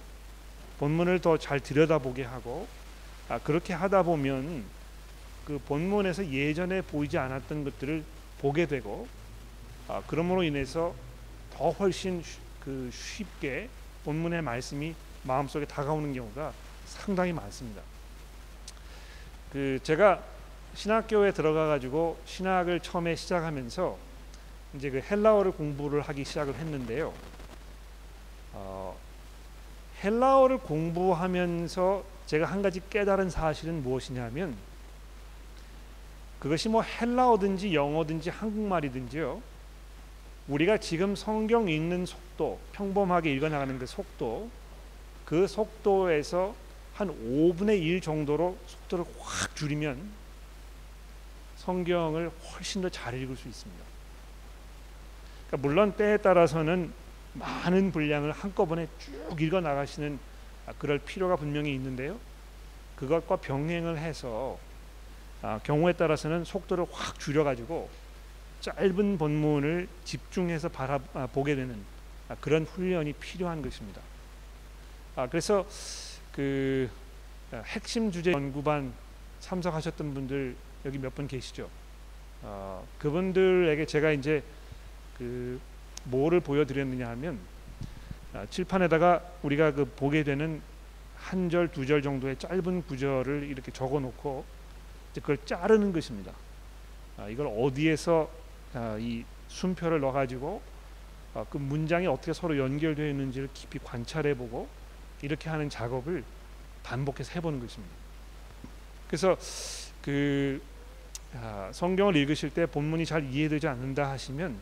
본문을 더 잘 들여다보게 하고 아, 그렇게 하다 보면 그 본문에서 예전에 보이지 않았던 것들을 보게 되고 아, 그러므로 인해서 더 훨씬 쉬, 그 쉽게 본문의 말씀이 마음속에 다가오는 경우가 상당히 많습니다. 그 제가 신학교에 들어가 가지고 신학을 처음에 시작하면서 이제 그 헬라어를 공부를 하기 시작을 했는데요. 어, 헬라어를 공부하면서 제가 한 가지 깨달은 사실은 무엇이냐면 그것이 뭐 헬라어든지 영어든지 한국말이든지요. 우리가 지금 성경 읽는 속도, 평범하게 읽어 나가는 그 속도, 그 속도에서 한 5분의 1 정도로 속도를 확 줄이면 성경을 훨씬 더 잘 읽을 수 있습니다. 그러니까 물론 때에 따라서는 많은 분량을 한꺼번에 쭉 읽어 나가시는 그럴 필요가 분명히 있는데요. 그것과 병행을 해서 아, 경우에 따라서는 속도를 확 줄여가지고 짧은 본문을 집중해서 바라보게 되는 아, 그런 훈련이 필요한 것입니다. 아, 그래서 그 아, 핵심 주제 연구반 참석하셨던 분들 여기 몇 분 계시죠? 어, 그분들에게 제가 이제 그 뭐를 보여드렸느냐 하면 아, 칠판에다가 우리가 그 보게 되는 한 절, 두 절 정도의 짧은 구절을 이렇게 적어놓고 그걸 자르는 것입니다. 아, 이걸 어디에서 아, 이 순표를 넣어가지고 아, 그 문장이 어떻게 서로 연결되어 있는지를 깊이 관찰해보고 이렇게 하는 작업을 반복해서 해보는 것입니다. 그래서 그 아, 성경을 읽으실 때 본문이 잘 이해되지 않는다 하시면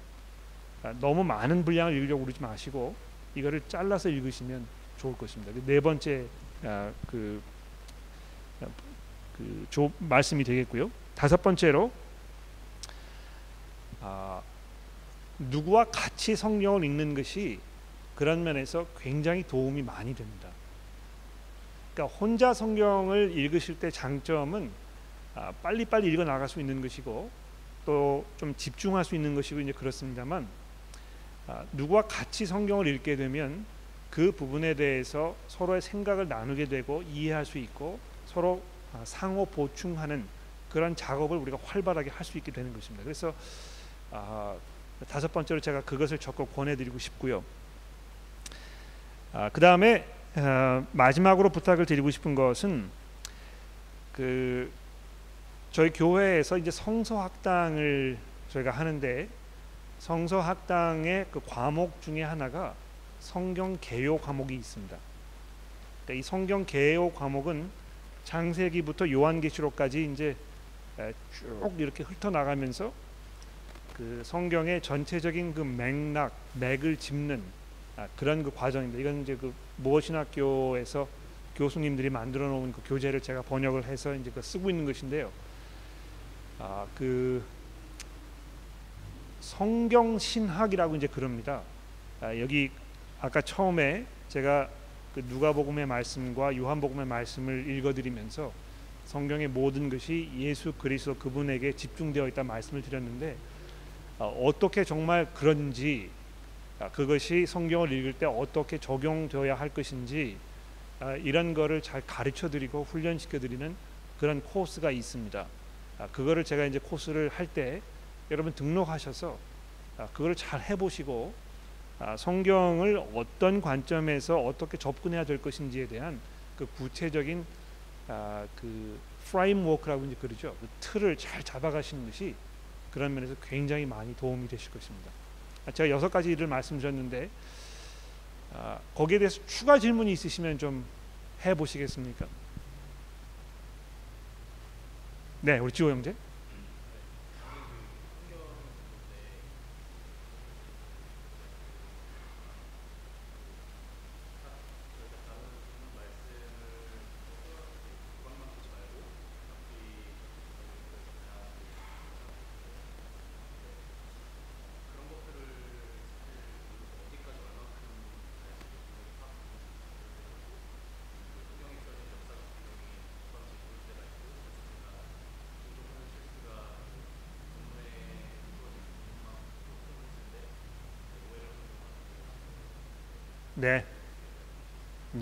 아, 너무 많은 분량을 읽으려고 그러지 마시고 이거를 잘라서 읽으시면 좋을 것입니다. 네 번째 아, 그, 그 조, 말씀이 되겠고요. 다섯 번째로 아, 누구와 같이 성경을 읽는 것이 그런 면에서 굉장히 도움이 많이 됩니다. 그러니까 혼자 성경을 읽으실 때 장점은 아, 빨리빨리 읽어 나갈 수 있는 것이고 또 좀 집중할 수 있는 것이고 이제 그렇습니다만 아, 누구와 같이 성경을 읽게 되면 그 부분에 대해서 서로의 생각을 나누게 되고 이해할 수 있고 서로 아, 상호 보충하는 그런 작업을 우리가 활발하게 할 수 있게 되는 것입니다. 그래서 아, 다섯 번째로 제가 그것을 적극 권해드리고 싶고요. 아, 그 다음에 어, 마지막으로 부탁을 드리고 싶은 것은 그 저희 교회에서 이제 성서 학당을 저희가 하는데 성서 학당의 그 과목 중에 하나가 성경 개요 과목이 있습니다. 그러니까 이 성경 개요 과목은 창세기부터 요한계시록까지 이제 쭉 이렇게 훑어 나가면서 그 성경의 전체적인 그 맥락, 맥을 짚는 아, 그런 그 과정입니다. 이건 이제 그 모신학교에서 교수님들이 만들어 놓은 그 교재를 제가 번역을 해서 이제 그 쓰고 있는 것인데요. 아, 그 성경 신학이라고 이제 그럽니다. 아, 여기 아까 처음에 제가 그 누가복음의 말씀과 요한복음의 말씀을 읽어드리면서 성경의 모든 것이 예수 그리스도 그분에게 집중되어 있다 말씀을 드렸는데 어, 어떻게 정말 그런지 아, 그것이 성경을 읽을 때 어떻게 적용되어야 할 것인지 아, 이런 거를 잘 가르쳐 드리고 훈련시켜 드리는 그런 코스가 있습니다. 아, 그거를 제가 이제 코스를 할 때 여러분 등록하셔서 그거를 잘 해보시고 성경을 어떤 관점에서 어떻게 접근해야 될 것인지에 대한 그 구체적인 그 프레임워크라고 이제 그러죠. 그 틀을 잘 잡아가시는 것이 그런 면에서 굉장히 많이 도움이 되실 것입니다. 아, 제가 여섯 가지 일을 말씀드렸는데 아, 거기에 대해서 추가 질문이 있으시면 좀 해보시겠습니까? 네, 우리 지호 형제.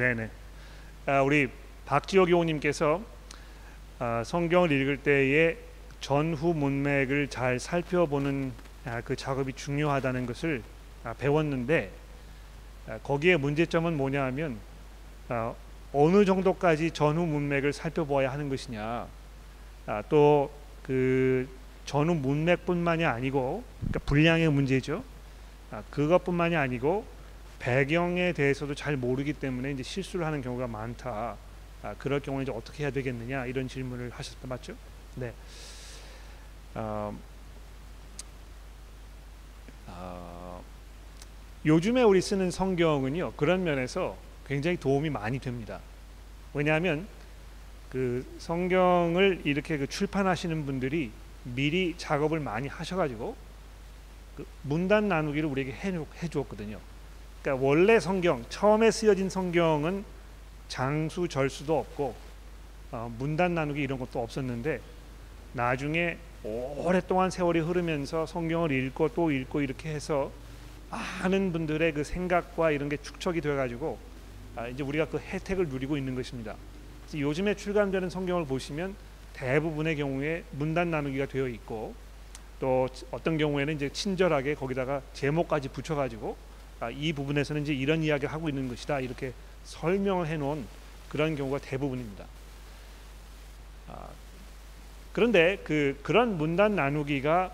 네, 네. 아, 우리 박지호 교우님께서 아, 성경을 읽을 때에 전후 문맥을 잘 살펴보는 아, 그 작업이 중요하다는 것을 아, 배웠는데 아, 거기에 문제점은 뭐냐하면 아, 어느 정도까지 전후 문맥을 살펴보아야 하는 것이냐 아, 또그 전후 문맥뿐만이 아니고 그러니까 분량의 문제죠. 아, 그것뿐만이 아니고 배경에 대해서도 잘 모르기 때문에 이제 실수를 하는 경우가 많다. 아, 그럴 경우에 이제 어떻게 해야 되겠느냐 이런 질문을 하셨다 맞죠? 네. 어, 어, 요즘에 우리 쓰는 성경은요 그런 면에서 굉장히 도움이 많이 됩니다. 왜냐하면 그 성경을 이렇게 그 출판하시는 분들이 미리 작업을 많이 하셔가지고 그 문단 나누기를 우리에게 해 주었거든요. 그러니까 원래 성경 처음에 쓰여진 성경은 장수 절수도 없고 어, 문단 나누기 이런 것도 없었는데 나중에 오랫동안 세월이 흐르면서 성경을 읽고 또 읽고 이렇게 해서 많은 분들의 그 생각과 이런 게 축적이 되어 가지고 아, 이제 우리가 그 혜택을 누리고 있는 것입니다. 요즘에 출간되는 성경을 보시면 대부분의 경우에 문단 나누기가 되어 있고 또 어떤 경우에는 이제 친절하게 거기다가 제목까지 붙여 가지고 아, 이 부분에서는 이제 이런 이야기를 하고 있는 것이다 이렇게 설명을 해놓은 그런 경우가 대부분입니다. 아, 그런데 그 그런 문단 나누기가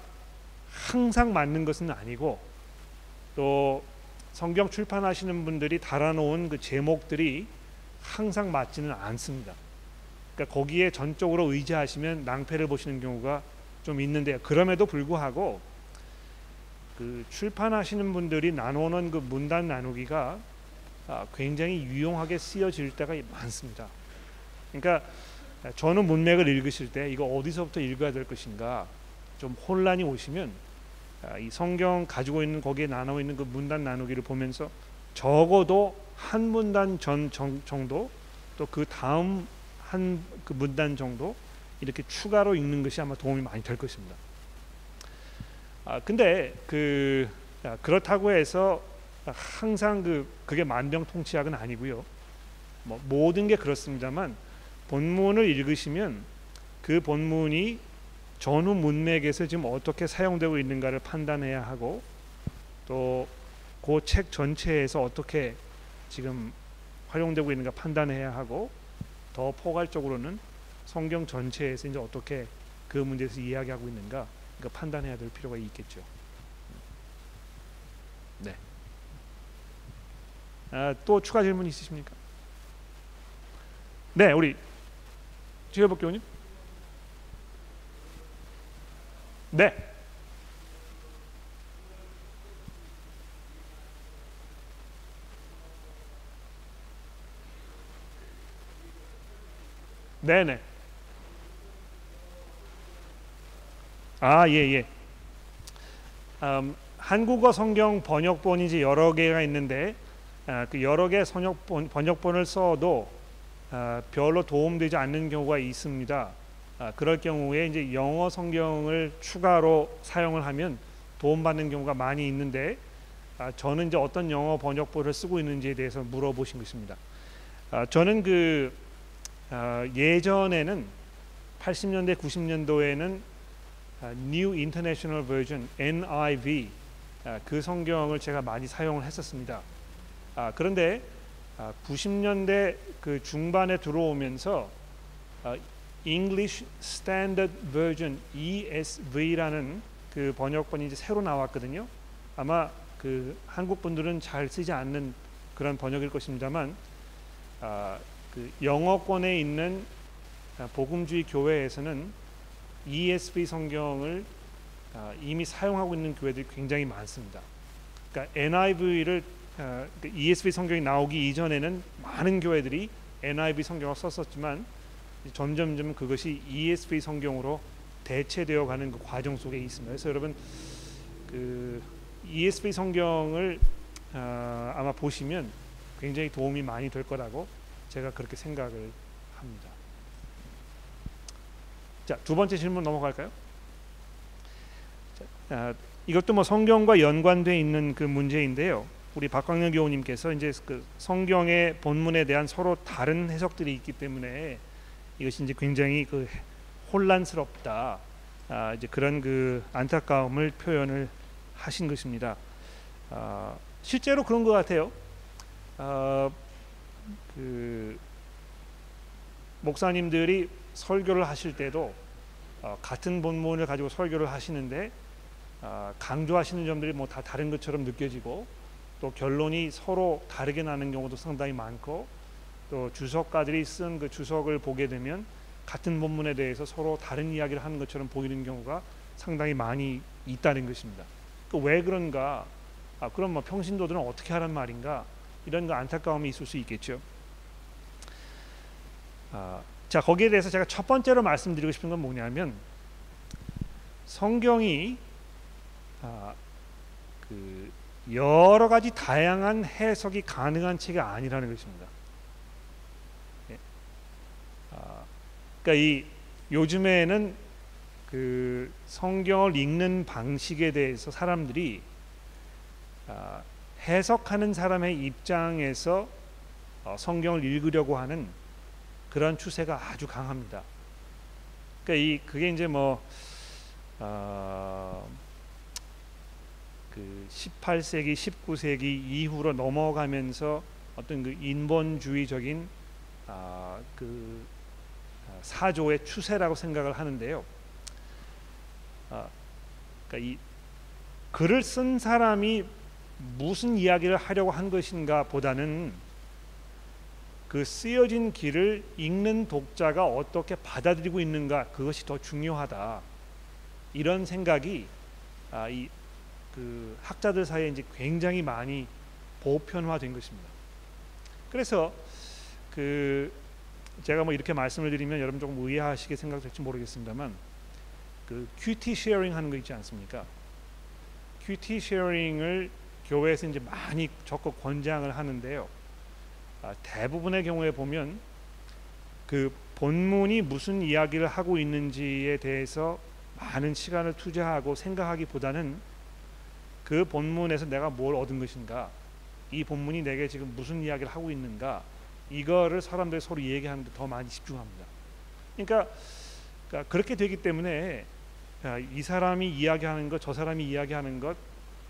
항상 맞는 것은 아니고 또 성경 출판하시는 분들이 달아놓은 그 제목들이 항상 맞지는 않습니다. 그러니까 거기에 전적으로 의지하시면 낭패를 보시는 경우가 좀 있는데 그럼에도 불구하고 그 출판하시는 분들이 나누는 그 문단 나누기가 아, 굉장히 유용하게 쓰여질 때가 많습니다. 그러니까 저는 문맥을 읽으실 때 이거 어디서부터 읽어야 될 것인가 좀 혼란이 오시면 아, 이 성경 가지고 있는 거기에 나눠 있는 그 문단 나누기를 보면서 적어도 한 문단 전 정도 또 그 다음 한 그 문단 정도 이렇게 추가로 읽는 것이 아마 도움이 많이 될 것입니다. 아 근데 그 아, 그렇다고 해서 항상 그 그게 만병통치약은 아니고요. 뭐 모든 게 그렇습니다만 본문을 읽으시면 그 본문이 전후 문맥에서 지금 어떻게 사용되고 있는가를 판단해야 하고 또 그 책 전체에서 어떻게 지금 활용되고 있는가 판단해야 하고 더 포괄적으로는 성경 전체에서 이제 어떻게 그 문제에서 이야기하고 있는가 그러니까 판단해야 될 필요가 있겠죠. 네. 아, 또 추가 질문 있으십니까? 네, 우리 지혜복 교님. 네. 네네. 아, 예, 예. 음, 한국어 성경 번역본이 이제 여러 개가 있는데 아, 그 여러 개 번역본, 번역본을 써도 아, 별로 도움되지 않는 경우가 있습니다. 아, 그럴 경우에 이제 영어 성경을 추가로 사용을 하면 도움받는 경우가 많이 있는데 아, 저는 이제 어떤 영어 번역본을 쓰고 있는지에 대해서 물어보신 것입니다. 아, 저는 그 아, 예전에는 80년대 90년도에는 아, New International Version NIV 아, 그 성경을 제가 많이 사용을 했었습니다. 아, 그런데 90년대 그 중반에 들어오면서 English Standard Version ESV라는 그 번역본이 이제 새로 나왔거든요. 아마 그 한국 분들은 잘 쓰지 않는 그런 번역일 것입니다만 그 영어권에 있는 복음주의 교회에서는 ESV 성경을 아, 이미 사용하고 있는 교회들이 굉장히 많습니다. 그러니까 NIV를 아, 그 ESV 성경이 나오기 이전에는 많은 교회들이 NIV 성경을 썼었지만 점점점 그것이 ESV 성경으로 대체되어 가는 그 과정 속에 있습니다. 그래서 여러분 그 ESV 성경을 아, 아마 보시면 굉장히 도움이 많이 될 거라고 제가 그렇게 생각을 합니다. 자, 두 번째 질문 넘어갈까요? 자, 아, 이것도 뭐 성경과 연관돼 있는 그 문제인데요. 우리 박광현 교우님께서 이제 그 성경의 본문에 대한 서로 다른 해석들이 있기 때문에 이것이 이제 굉장히 그 혼란스럽다. 아, 이제 그런 그 안타까움을 표현을 하신 것입니다. 아, 실제로 그런 것 같아요. 아, 그 목사님들이 설교를 하실 때도 어, 같은 본문을 가지고 설교를 하시는데 어, 강조하시는 점들이 뭐 다 다른 것처럼 느껴지고 또 결론이 서로 다르게 나는 경우도 상당히 많고 또 주석가들이 쓴 그 주석을 보게 되면 같은 본문에 대해서 서로 다른 이야기를 하는 것처럼 보이는 경우가 상당히 많이 있다는 것입니다. 그 왜 그런가? 아, 그럼 뭐 평신도들은 어떻게 하란 말인가? 이런 거 안타까움이 있을 수 있겠죠. 아, 자 거기에 대해서 제가 첫 번째로 말씀드리고 싶은 건 뭐냐면 성경이 아, 그 여러 가지 다양한 해석이 가능한 책이 아니라는 것입니다. 예. 아, 그러니까 이 요즘에는 그 성경을 읽는 방식에 대해서 사람들이 아, 해석하는 사람의 입장에서 어, 성경을 읽으려고 하는 그런 추세가 아주 강합니다. 그러니까 이 그게 이제 뭐 어, 그 18세기, 19세기 이후로 넘어가면서 어떤 그 인본주의적인 아, 그 사조의 추세라고 생각을 하는데요. 아, 그러니까 이 글을 쓴 사람이 무슨 이야기를 하려고 한 것인가 보다는 그 쓰여진 길을 읽는 독자가 어떻게 받아들이고 있는가 그것이 더 중요하다 이런 생각이 아, 이 그 학자들 사이에 이제 굉장히 많이 보편화된 것입니다. 그래서 그 제가 뭐 이렇게 말씀을 드리면 여러분 조금 의아하시게 생각될지 모르겠습니다만 그 QT sharing 하는 거 있지 않습니까? QT sharing을 교회에서 이제 많이 적극 권장을 하는데요. 아, 대부분의 경우에 보면 그 본문이 무슨 이야기를 하고 있는지에 대해서 많은 시간을 투자하고 생각하기보다는 그 본문에서 내가 뭘 얻은 것인가, 이 본문이 내게 지금 무슨 이야기를 하고 있는가, 이거를 사람들이 서로 얘기하는 데 더 많이 집중합니다. 그러니까, 그러니까 그렇게 되기 때문에 이 사람이 이야기하는 것, 저 사람이 이야기하는 것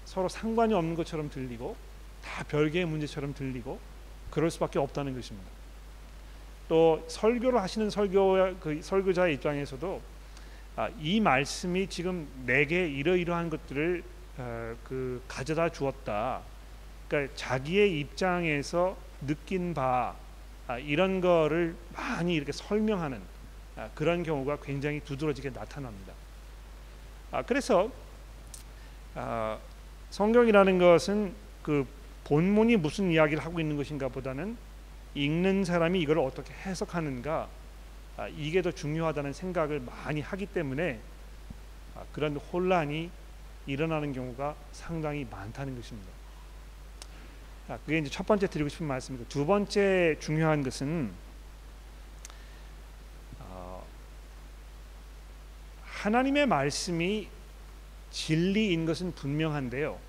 서로 상관이 없는 것처럼 들리고 다 별개의 문제처럼 들리고 그럴 수밖에 없다는 것입니다. 또 설교를 하시는 설교 그 설교자의 입장에서도 아, 이 말씀이 지금 내게 이러이러한 것들을 어, 그 가져다 주었다. 그러니까 자기의 입장에서 느낀 바 아, 이런 거를 많이 이렇게 설명하는 아, 그런 경우가 굉장히 두드러지게 나타납니다. 아, 그래서 아, 성경이라는 것은 그 본문이 무슨 이야기를 하고 있는 것인가 보다는 읽는 사람이 이걸 어떻게 해석하는가 아, 이게 더 중요하다는 생각을 많이 하기 때문에 아, 그런 혼란이 일어나는 경우가 상당히 많다는 것입니다. 아, 그게 이제 첫 번째 드리고 싶은 말씀이고 두 번째 중요한 것은 어, 하나님의 말씀이 진리인 것은 분명한데요.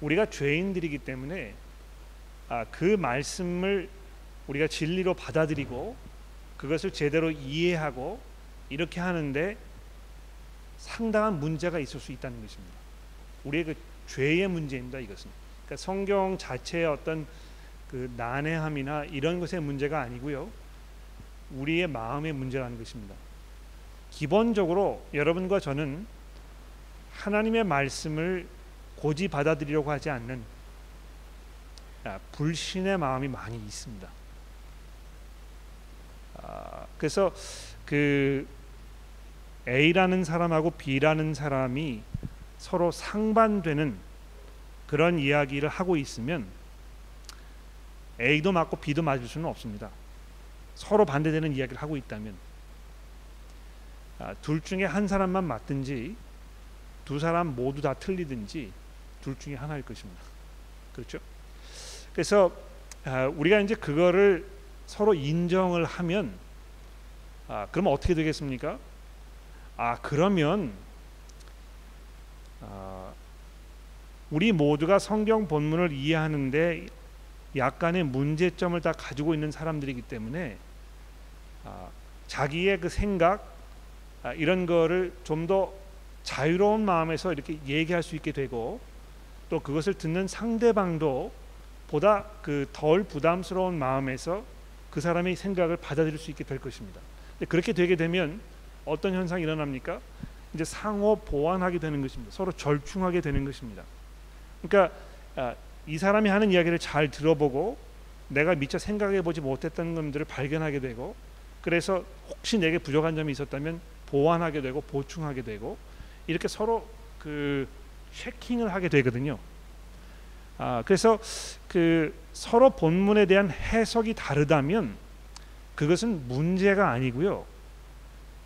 우리가 죄인들이기 때문에 아, 그 말씀을 우리가 진리로 받아들이고 그것을 제대로 이해하고 이렇게 하는데 상당한 문제가 있을 수 있다는 것입니다. 우리의 그 죄의 문제입니다. 이것은 그러니까 성경 자체의 어떤 그 난해함이나 이런 것의 문제가 아니고요. 우리의 마음의 문제라는 것입니다. 기본적으로 여러분과 저는 하나님의 말씀을 고지 받아들이려고 하지 않는 아, 불신의 마음이 많이 있습니다. 아, 그래서 그 A라는 사람하고 B라는 사람이 서로 상반되는 그런 이야기를 하고 있으면 A도 맞고 B도 맞을 수는 없습니다. 서로 반대되는 이야기를 하고 있다면 아, 둘 중에 한 사람만 맞든지 두 사람 모두 다 틀리든지 둘 중에 하나일 것입니다. 그렇죠? 그래서 아, 우리가 이제 그거를 서로 인정을 하면 아, 그러면 어떻게 되겠습니까? 아 그러면 아, 우리 모두가 성경 본문을 이해하는데 약간의 문제점을 다 가지고 있는 사람들이기 때문에 아, 자기의 그 생각 아, 이런 거를 좀 더 자유로운 마음에서 이렇게 얘기할 수 있게 되고 또 그것을 듣는 상대방도 보다 그 덜 부담스러운 마음에서 그 사람의 생각을 받아들일 수 있게 될 것입니다. 그렇게 되게 되면 어떤 현상이 일어납니까? 이제 상호 보완하게 되는 것입니다. 서로 절충하게 되는 것입니다. 그러니까 아, 이 사람이 하는 이야기를 잘 들어보고 내가 미처 생각해 보지 못했던 것들을 발견하게 되고 그래서 혹시 내게 부족한 점이 있었다면 보완하게 되고 보충하게 되고 이렇게 서로 그 체킹을 하게 되거든요. 아, 그래서 그 서로 본문에 대한 해석이 다르다면 그것은 문제가 아니고요.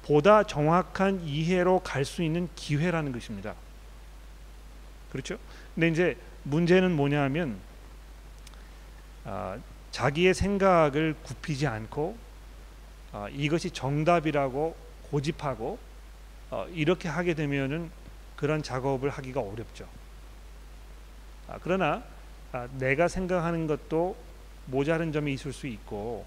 보다 정확한 이해로 갈 수 있는 기회라는 것입니다. 그렇죠? 근데 이제 문제는 뭐냐면 아, 자기의 생각을 굽히지 않고 아, 이것이 정답이라고 고집하고 어, 이렇게 하게 되면은 그런 작업을 하기가 어렵죠. 아, 그러나 아, 내가 생각하는 것도 모자른 점이 있을 수 있고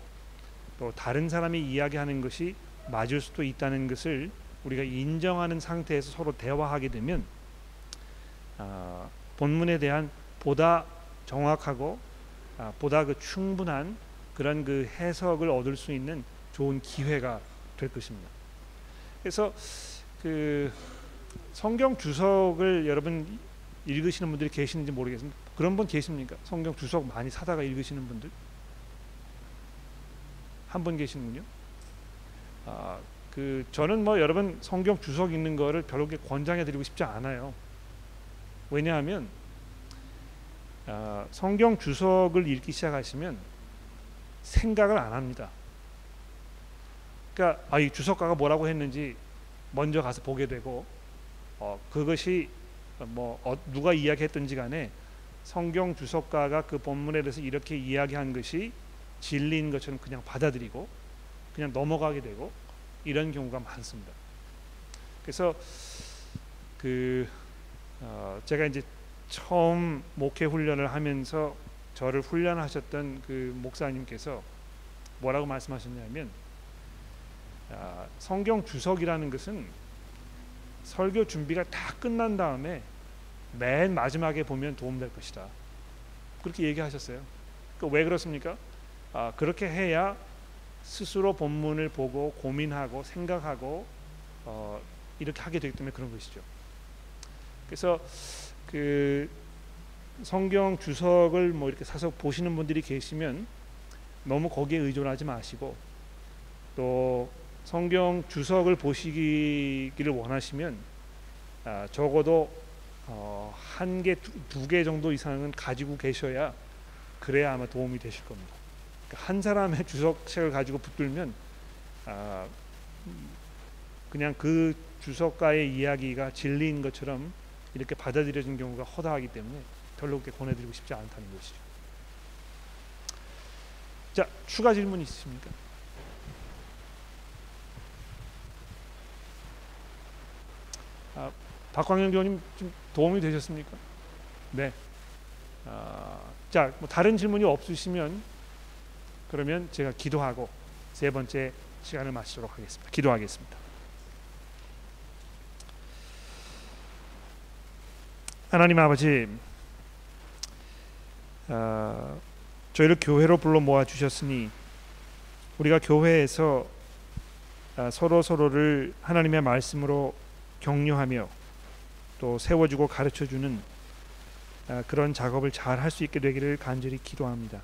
또 다른 사람이 이야기하는 것이 맞을 수도 있다는 것을 우리가 인정하는 상태에서 서로 대화하게 되면 아, 본문에 대한 보다 정확하고 아, 보다 그 충분한 그런 그 해석을 얻을 수 있는 좋은 기회가 될 것입니다. 그래서 그 성경 주석을 여러분 읽으시는 분들이 계시는지 모르겠습니다. 그런 분 계십니까? 성경 주석 많이 사다가 읽으시는 분들 한 분 계시는군요. 아, 그 저는 뭐 여러분 성경 주석 읽는 거를 별로 권장해 드리고 싶지 않아요. 왜냐하면 아, 성경 주석을 읽기 시작하시면 생각을 안 합니다. 그러니까 아, 이 주석가가 뭐라고 했는지 먼저 가서 보게 되고 어, 그것이 뭐 어, 누가 이야기했든지 간에 성경 주석가가 그 본문에 대해서 이렇게 이야기한 것이 진리인 것처럼 그냥 받아들이고 그냥 넘어가게 되고 이런 경우가 많습니다. 그래서 그 어, 제가 이제 처음 목회 훈련을 하면서 저를 훈련하셨던 그 목사님께서 뭐라고 말씀하셨냐면 아, 성경 주석이라는 것은 설교 준비가 다 끝난 다음에 맨 마지막에 보면 도움될 것이다. 그렇게 얘기하셨어요. 그러니까 왜 그렇습니까? 아, 그렇게 해야 스스로 본문을 보고 고민하고 생각하고 어, 이렇게 하게 되기 때문에 그런 것이죠. 그래서 그 성경 주석을 뭐 이렇게 사서 보시는 분들이 계시면 너무 거기에 의존하지 마시고 또 성경 주석을 보시기를 원하시면 아, 적어도 어, 한 개, 두 개 정도 이상은 가지고 계셔야 그래야 아마 도움이 되실 겁니다. 그러니까 한 사람의 주석책을 가지고 붙들면 아, 그냥 그 주석가의 이야기가 진리인 것처럼 이렇게 받아들여진 경우가 허다하기 때문에 별로 그렇게 권해드리고 싶지 않다는 것이죠. 자, 추가 질문 있으십니까? 아, 박광영 교님 좀 도움이 되셨습니까? 네. 아, 자, 뭐 다른 질문이 없으시면 그러면 제가 기도하고 세 번째 시간을 마치도록 하겠습니다. 기도하겠습니다. 하나님 아버지, 어, 저희를 교회로 불러 모아 주셨으니 우리가 교회에서 어, 서로 서로를 하나님의 말씀으로 격려하며 또 세워주고 가르쳐주는 어, 그런 작업을 잘 할 수 있게 되기를 간절히 기도합니다.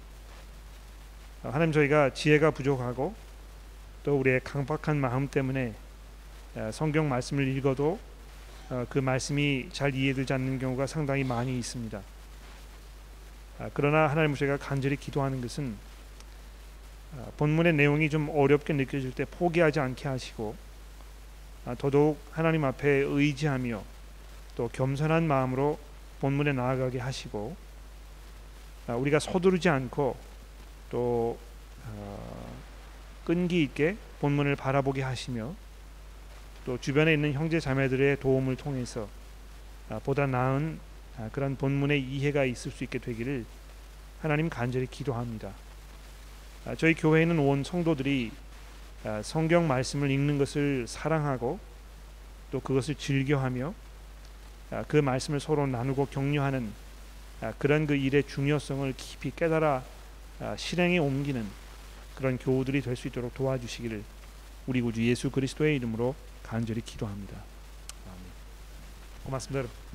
어, 하나님 저희가 지혜가 부족하고 또 우리의 강박한 마음 때문에 어, 성경 말씀을 읽어도 어, 그 말씀이 잘 이해되지 않는 경우가 상당히 많이 있습니다. 아, 그러나 하나님 저희가 간절히 기도하는 것은 아, 본문의 내용이 좀 어렵게 느껴질 때 포기하지 않게 하시고 아, 더더욱 하나님 앞에 의지하며 또 겸손한 마음으로 본문에 나아가게 하시고 우리가 서두르지 않고 또 끈기 있게 본문을 바라보게 하시며 또 주변에 있는 형제 자매들의 도움을 통해서 아, 보다 나은 아, 그런 본문의 이해가 있을 수 있게 되기를 하나님 간절히 기도합니다. 아, 저희 교회에는 온 성도들이 성경 말씀을 읽는 것을 사랑하고 또 그것을 즐겨하며 그 말씀을 서로 나누고 격려하는 그런 그 일의 중요성을 깊이 깨달아 실행에 옮기는 그런 교우들이 될 수 있도록 도와주시기를 우리 구주 예수 그리스도의 이름으로 간절히 기도합니다. 아멘. 고맙습니다. 여러분.